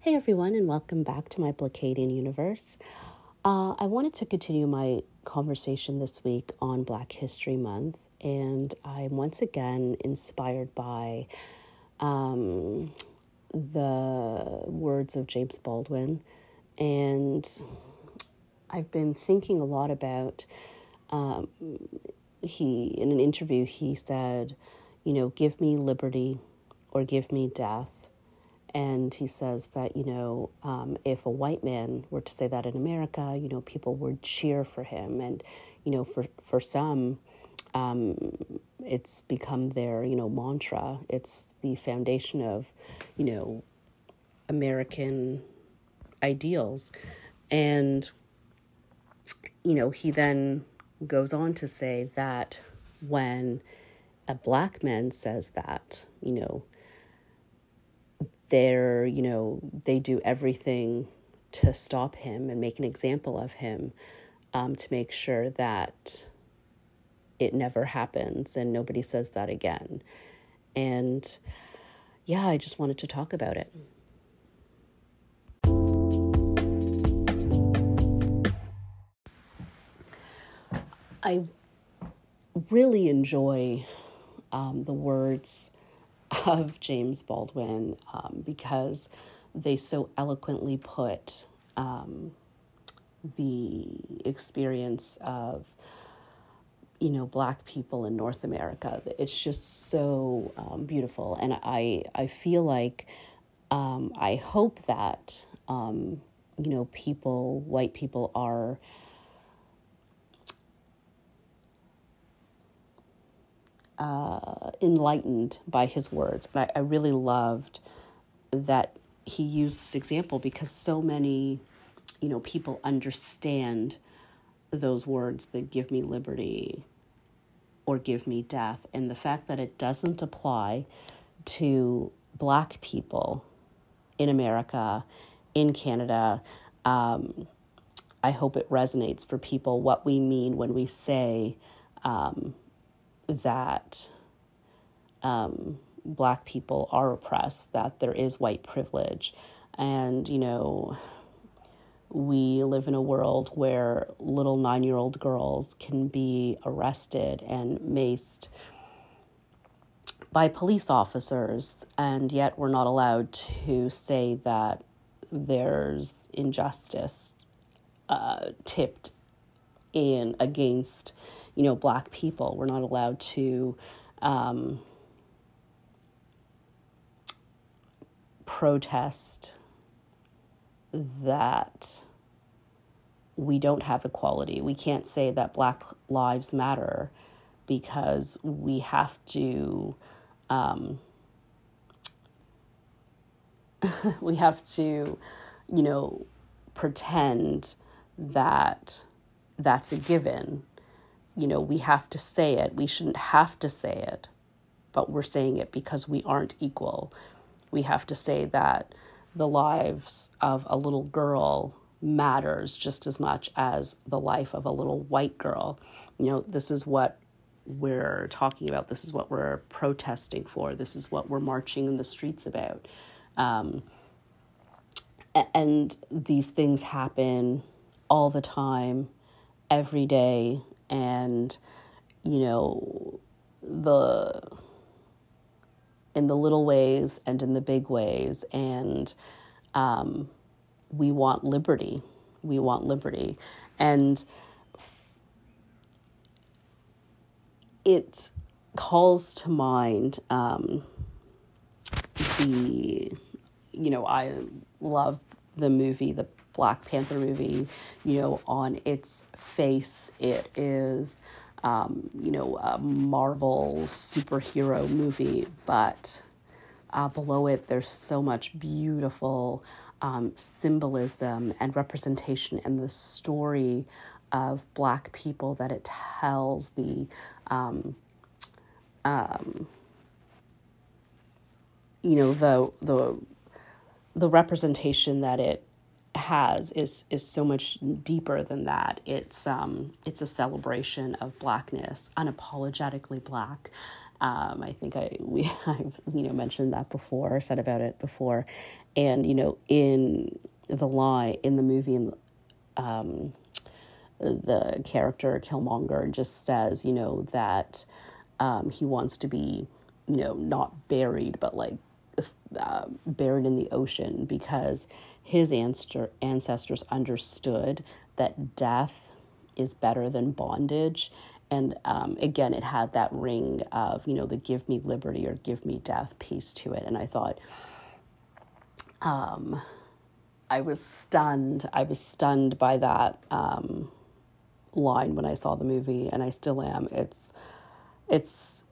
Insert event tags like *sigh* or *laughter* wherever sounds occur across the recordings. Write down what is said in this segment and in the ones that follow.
Hey everyone, and welcome back to my Blacadian universe. Uh, I wanted to continue my conversation this week on Black History Month, and I'm once again inspired by um, the words of James Baldwin. And I've been thinking a lot about, um, he, in an interview, he said, you know, give me liberty or give me death and he says that, you know, um, if a white man were to say that in America, you know, people would cheer for him. And, you know, for, for some, um, it's become their, you know, mantra. It's the foundation of, you know, American ideals. And, you know, he then goes on to say that when a black man says that, you know, they're, you know, they do everything to stop him and make an example of him um, to make sure that it never happens and nobody says that again. And yeah, I just wanted to talk about it. I really enjoy um, the words of James Baldwin um, because they so eloquently put um, the experience of you know black people in North America. It's just so um, beautiful, and I I feel like um, I hope that um, you know people, white people, are uh, enlightened by his words. And I, I really loved that he used this example because so many, you know, people understand those words that give me liberty or give me death. And the fact that it doesn't apply to black people in America, in Canada, um, I hope it resonates for people what we mean when we say, um, that um, black people are oppressed, that there is white privilege. And, you know, we live in a world where little nine year old girls can be arrested and maced by police officers, and yet we're not allowed to say that there's injustice uh, tipped in against you know, black people. We're not allowed to um, protest that we don't have equality. We can't say that Black Lives Matter because we have to. Um, *laughs* we have to, you know, pretend that that's a given you know, we have to say it. We shouldn't have to say it, but we're saying it because we aren't equal. We have to say that the lives of a little girl matters just as much as the life of a little white girl. You know, this is what we're talking about. This is what we're protesting for. This is what we're marching in the streets about. Um, and these things happen all the time, every day, and you know the in the little ways and in the big ways. And um, we want liberty. We want liberty. And it calls to mind um, the you know i love the movie the Black Panther movie, you know, on its face, it is, um, you know, a Marvel superhero movie, but uh, below it, there's so much beautiful um, symbolism and representation and the story of Black people that it tells, the um, um, you know the the the representation that it has is is so much deeper than that. It's um it's a celebration of blackness, unapologetically black, Um, I think I *laughs* we I've you know mentioned that before, said about it before, and you know in the lie in the movie um, the character Killmonger just says you know that um, he wants to be you know not buried but like uh, buried in the ocean because his ancestors understood that death is better than bondage. And um, again it had that ring of you know the give me liberty or give me death piece to it. And i thought um, i was stunned. I was stunned by that um, line when i saw the movie and i still am. It's it's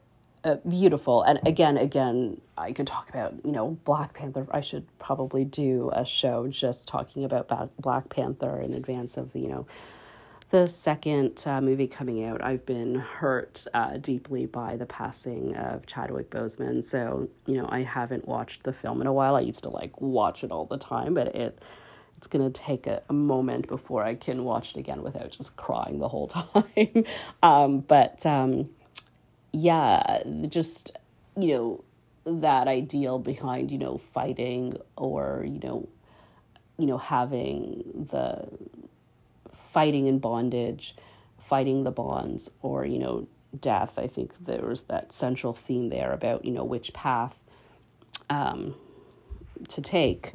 uh, beautiful and again again i could talk about you know black panther i should probably do a show just talking about black panther in advance of you know the second uh, movie coming out, I've been hurt uh, deeply by the passing of Chadwick Boseman. So, you know, I haven't watched the film in a while. I used to like watch it all the time, but it it's going to take a, a, moment before I can watch it again without just crying the whole *laughs* time. um, but um, yeah, just, you know, that ideal behind, you know, fighting or, you know, you know, having the fighting in bondage, fighting the bonds, or, you know, death. I think there was that central theme there about, you know, which path um, to take.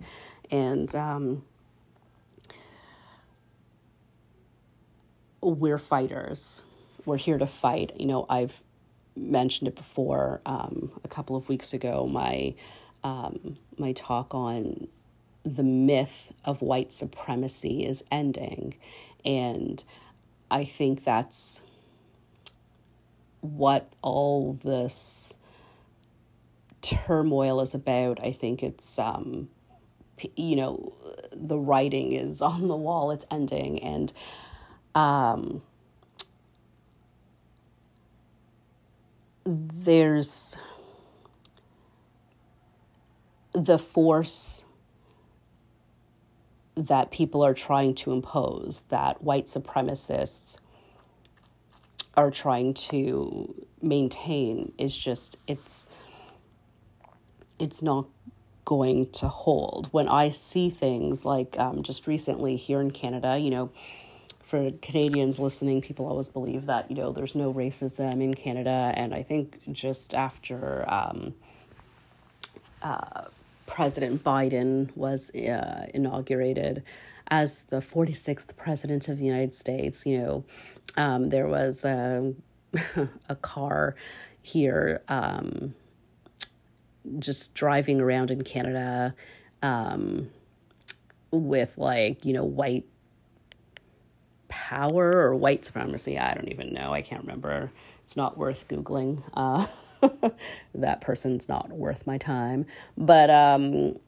And um, we're fighters. We're here to fight. You know, I've mentioned it before um, a couple of weeks ago, my, um, my talk on the myth of white supremacy is ending and I think that's what all this turmoil is about. I think it's, um, you know, the writing is *laughs* on the wall, it's ending. And, um, there's the force that people are trying to impose, that white supremacists are trying to maintain is just it's it's not going to hold. When I see things like um, just recently here in Canada, you know, for Canadians listening, people always believe that you know there's no racism in Canada, and I think just after um, uh, President Biden was uh, inaugurated as the 46th president of the United States, you know, um, there was a, *laughs* a car here um, just driving around in Canada um, with like, you know, white power or white supremacy. I don't even know. I can't remember. It's not worth Googling. Uh, *laughs* that person's not worth my time. But, um,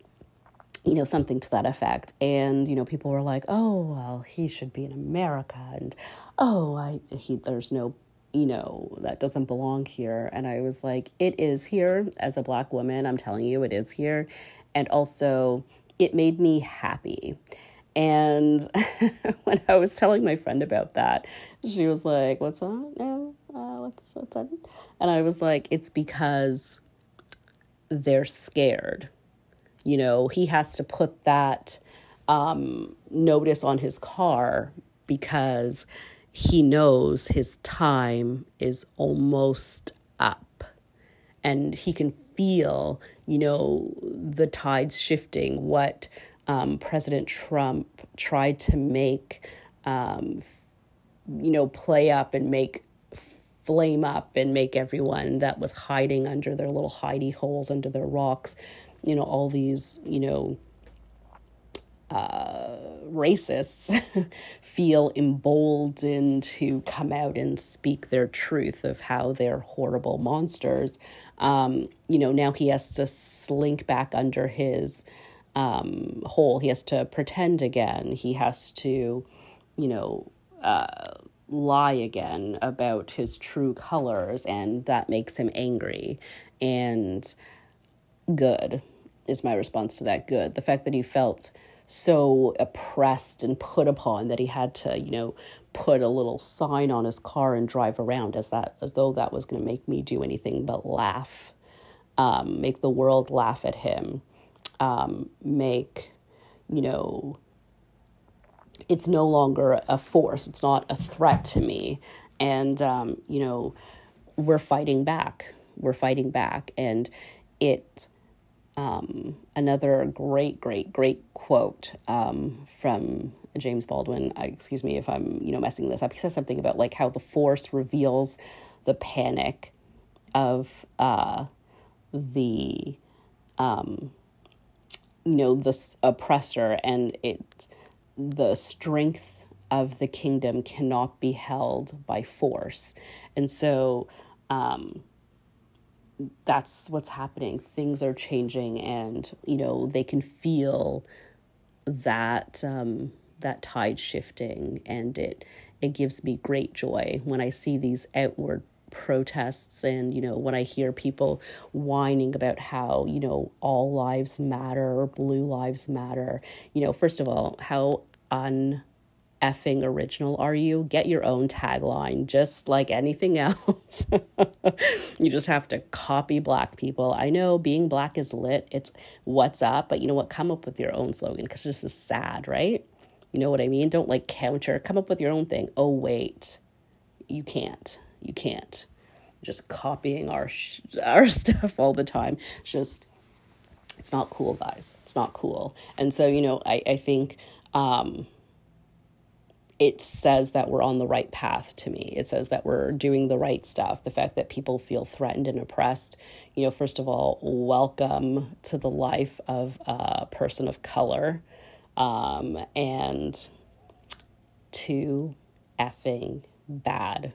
you know, something to that effect. And, you know, people were like, oh, well, he should be in America. And, oh, I, he, there's no, you know, that doesn't belong here. And I was like, it is here as a black woman. I'm telling you, it is here. And also, it made me happy. And *laughs* when I was telling my friend about that, she was like, "What's that? No, uh, what's what's that?" And I was like, "It's because they're scared. You know, he has to put that um, notice on his car because he knows his time is almost up, and he can feel, you know, the tides shifting. What." Um, President Trump tried to make, um, you know, play up and make flame up and make everyone that was hiding under their little hidey holes under their rocks, you know, all these, you know, uh, racists *laughs* feel emboldened to come out and speak their truth of how they're horrible monsters. Um, you know, now he has to slink back under his um, hole. He has to pretend again. He has to, you know, uh, lie again about his true colors, and that makes him angry. And good is my response to that. Good. The fact that he felt so oppressed and put upon that he had to, you know, put a little sign on his car and drive around as that as though that was going to make me do anything but laugh um, make the world laugh at him um, make you know it's no longer a force it's not a threat to me and um, you know we're fighting back we're fighting back and it um, another great great great quote um, from James Baldwin. Uh, excuse me if I'm you know messing this up. He says something about like how the force reveals the panic of uh, the um, you know this oppressor and it the strength of the kingdom cannot be held by force. And so um, that's what's happening. Things are changing and you know they can feel that um, that tide shifting and it it gives me great joy when i see these outward protests and you know when i hear people whining about how you know all lives matter or blue lives matter you know first of all how un effing original are you? Get your own tagline, just like anything *laughs* else. you just have to copy black people. I know being black is lit, it's what's up, but you know what? Come up with your own slogan because this is sad, right? You know what I mean? Don't like counter, come up with your own thing. Oh, wait, you can't. You can't. Just copying our sh- our *laughs* stuff all the time. It's just it's not cool, guys. It's not cool. And so, you know, I I think um it says that we're on the right path to me. It says that we're doing the right stuff. The fact that people feel threatened and oppressed, you know, first of all, welcome to the life of a person of color. Um, and two, effing bad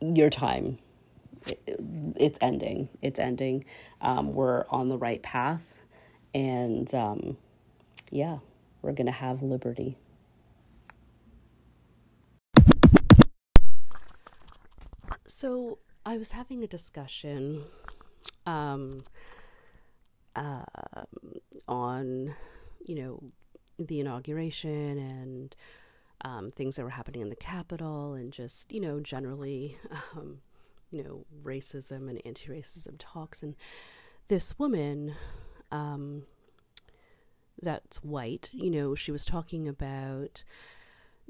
your time. It's ending. It's ending. Um, we're on the right path. And um, yeah we're gonna have liberty. So i was having a discussion um, uh, on you know the inauguration and um, things that were happening in the capital and just, you know, generally, *laughs* um, you know, racism and anti racism talks. And this woman, um, that's white, you know, she was talking about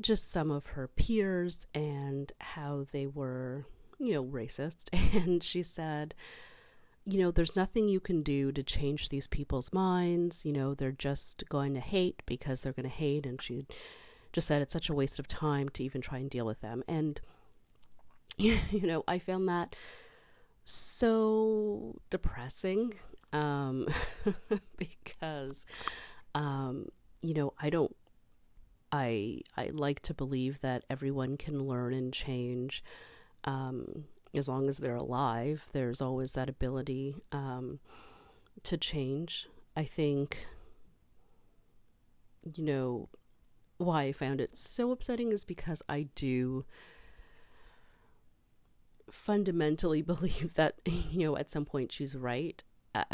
just some of her peers and how they were, you know, racist. *laughs* And she said, you know, there's nothing you can do to change these people's minds. You know, they're just going to hate because they're going to hate. And she just said it's such a waste of time to even try and deal with them. And, *laughs* you know, I found that so depressing um, *laughs* because, um, you know, I don't. I I like to believe that everyone can learn and change. Um, as long as they're alive, there's always that ability um, to change. I think, you know, why I found it so upsetting is because I do fundamentally *laughs* believe that, *laughs* you know, at some point she's right. Uh,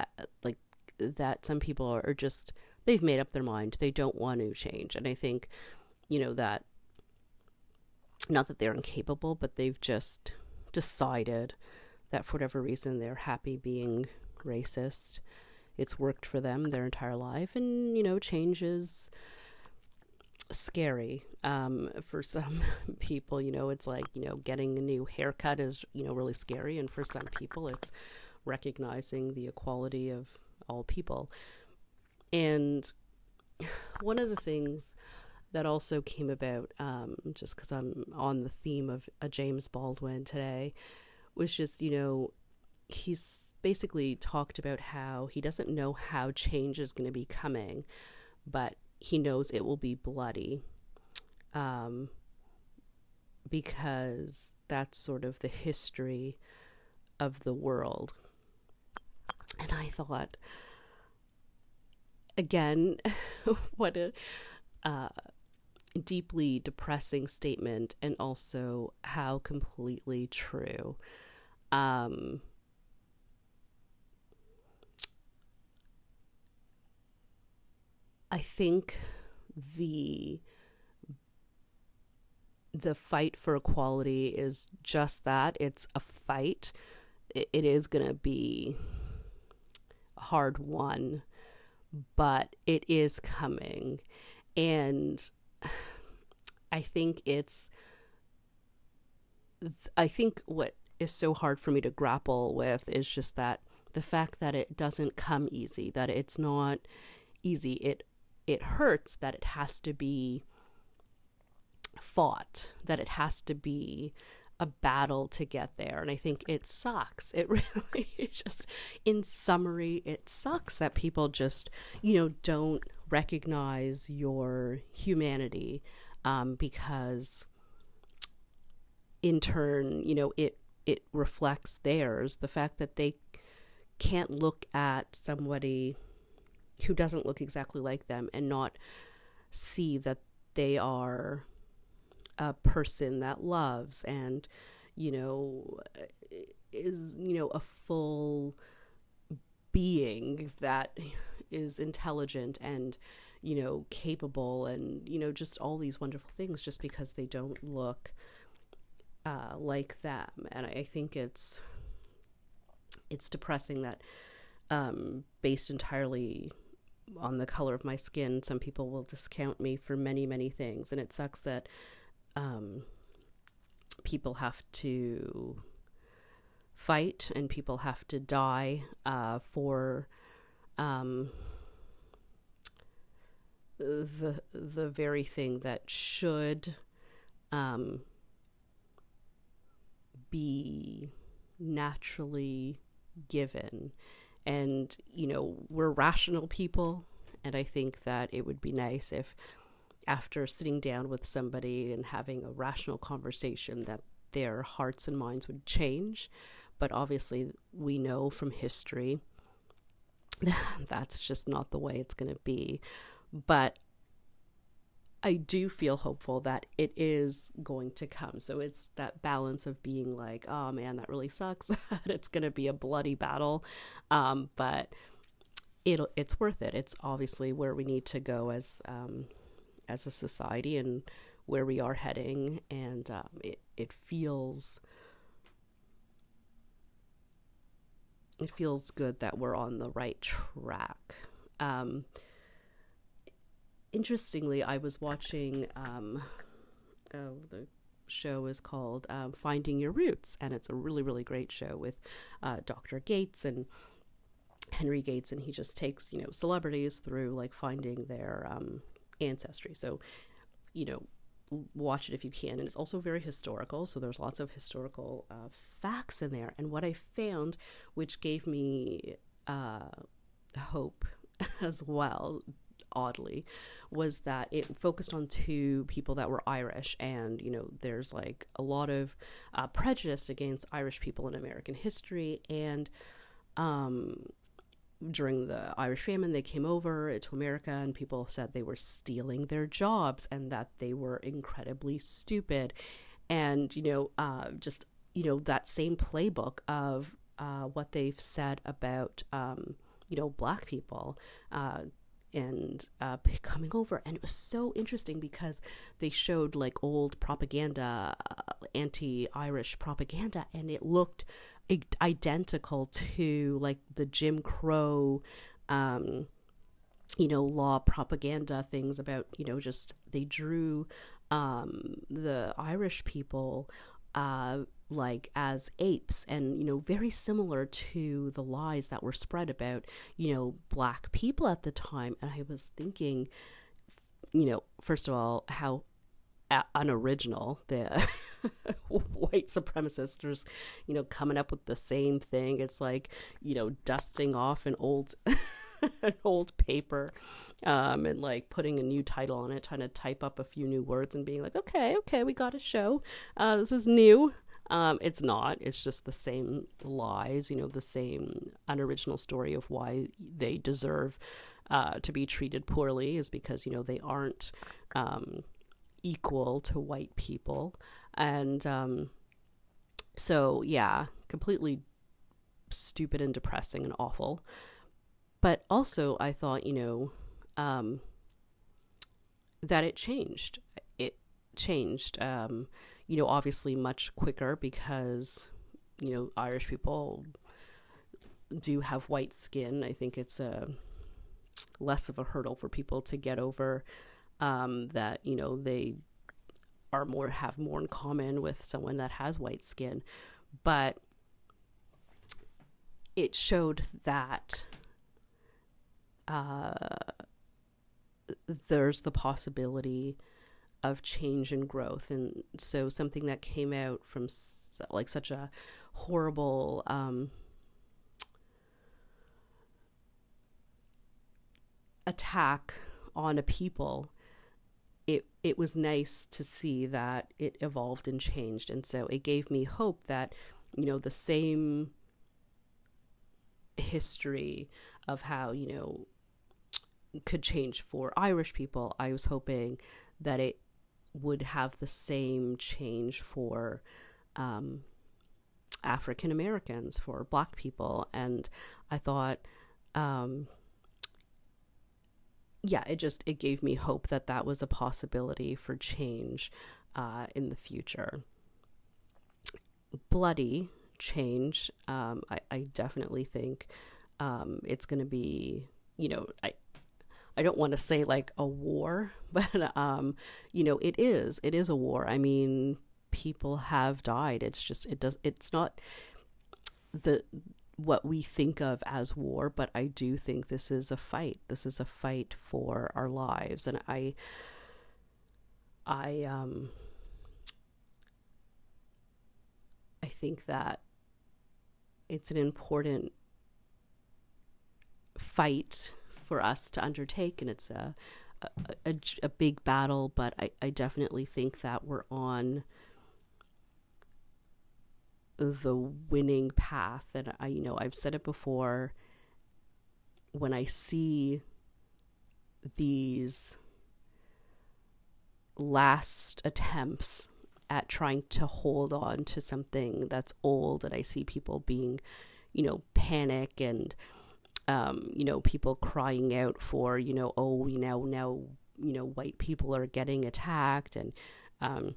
like, that some people are just, they've made up their mind. They don't want to change. And I think, you know, that, not that they're incapable, but they've just decided that for whatever reason they're happy being racist. It's worked for them their entire life, and you know, change is scary um, for some *laughs* people. You know, it's like you know, getting a new haircut is you know really scary, and for some people, it's recognizing the equality of all people. And *sighs* one of the things that also came about, um, just because I'm on the theme of a James Baldwin today, was just, you know, he's basically talked about how he doesn't know how change is going to be coming, but he knows it will be bloody. Um, because that's sort of the history of the world. And I thought, again, *laughs* what a uh, deeply depressing statement and also how completely true. Um, I think the the fight for equality is just that it's a fight. it, it is going to be a hard won, but it is coming. And I think it's, I think what is so hard for me to grapple with is just that the fact that it doesn't come easy, that it's not easy. It it hurts that it has to be fought, that it has to be a battle to get there. And I think it sucks. It *laughs* really just, in summary, it sucks that people just, you know, don't recognize your humanity um, because in turn, you know, it it reflects theirs. The fact that they can't look at somebody who doesn't look exactly like them and not see that they are a person that loves and you know is you know a full being that is intelligent and you know capable and you know just all these wonderful things just because they don't look uh, like them. And I think it's it's depressing that um, based entirely on the color of my skin, some people will discount me for many, many things. And it sucks that um, people have to fight and people have to die uh, for um, the the very thing that should um, be naturally given and you know we're rational people and i think that it would be nice if after sitting down with somebody and having a rational conversation that their hearts and minds would change. But obviously we know from history *laughs* that's just not the way it's going to be. But I do feel hopeful that it is going to come. So it's that balance of being like, oh man, that really sucks. *laughs* it's going to be a bloody battle, um, but it'll it's worth it. It's obviously where we need to go as um, as a society and where we are heading, and um, it it feels. It feels good that we're on the right track. Um, interestingly, I was watching. Um, oh, the show is called um, Finding Your Roots, and it's a really, really great show with uh, Dr. Gates and Henry Gates, and he just takes you know celebrities through like finding their um, ancestry. So, you know, watch it if you can, and it's also very historical. So there's lots of historical uh, facts in there. And what I found, which gave me uh, hope *laughs* as well oddly was that it focused on two people that were Irish, and you know, there's like a lot of uh, prejudice against Irish people in American history, and um, during the Irish famine, they came over to America, and people said they were stealing their jobs and that they were incredibly stupid, and you know, uh, just you know that same playbook of uh, what they've said about um, you know black people uh, and uh, *laughs* coming over and it was so interesting because they showed like old propaganda uh, anti-irish propaganda and it looked identical to like the jim crow um, you know law propaganda things about you know just they drew um, the irish people uh, like as apes and you know very similar to the lies that were spread about you know black people at the time. And i was thinking you know first of all how unoriginal the *laughs* white supremacists are you know coming up with the same thing. It's like you know dusting off an old *laughs* an old paper um, and like putting a new title on it trying to type up a few new words and being like okay okay we got a show. Uh, this is new um, it's not. It's just the same lies, you know, the same unoriginal story of why they deserve uh, to be treated poorly is because, you know, they aren't um, equal to white people. And um, so, yeah, completely stupid and depressing and awful. But also, I thought, you know, um, that it changed It changed. Um, you know, obviously much quicker because you know Irish people do have white skin. I think it's a less of a hurdle for people to get over. Um, that you know they are more have more in common with someone that has white skin, but it showed that uh, there's the possibility of change and growth. And so something that came out from like such a horrible um, attack on a people it it was nice to see that it evolved and changed. And so it gave me hope that you know the same history of how you know could change for Irish people. I was hoping that it would have the same change for um, African Americans for black people and I thought um, yeah, it just it gave me hope that that was a possibility for change uh, in the future. Bloody change, um, I, I, definitely think um, it's going to be, you know, I I don't want to say like a war, *laughs* but um, you know, it is it is a war. I mean, people have died. It's just it does it's not the what we think of as war, but I do think this is a fight. This is a fight for our lives, and I, I, um, I think that it's an important fight for us to undertake, and it's a a, a, a big battle. But I, I definitely think that we're on the winning path and I you know I've said it before when I see these last attempts at trying to hold on to something that's old and I see people being you know panic and um, you know people crying out for you know oh we now now you know white people are getting attacked and um,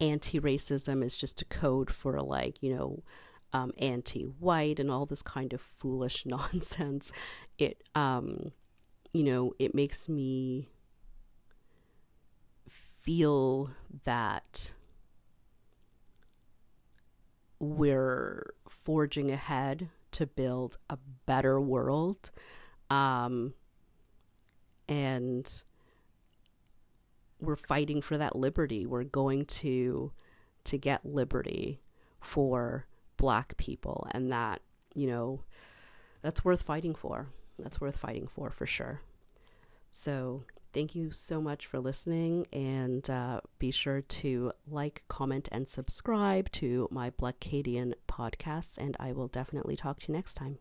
anti racism is just a code for, like, you know, um, anti white and all this kind of foolish *laughs* nonsense. It, um, you know, it makes me feel that we're forging ahead to build a better world. Um, and we're fighting for that liberty. We're going to to get liberty for black people and that, you know, that's worth fighting for. That's worth fighting for for sure. So, thank you so much for listening and uh, be sure to like, comment, and subscribe to my Blackcadian podcast. And I will definitely talk to you next time.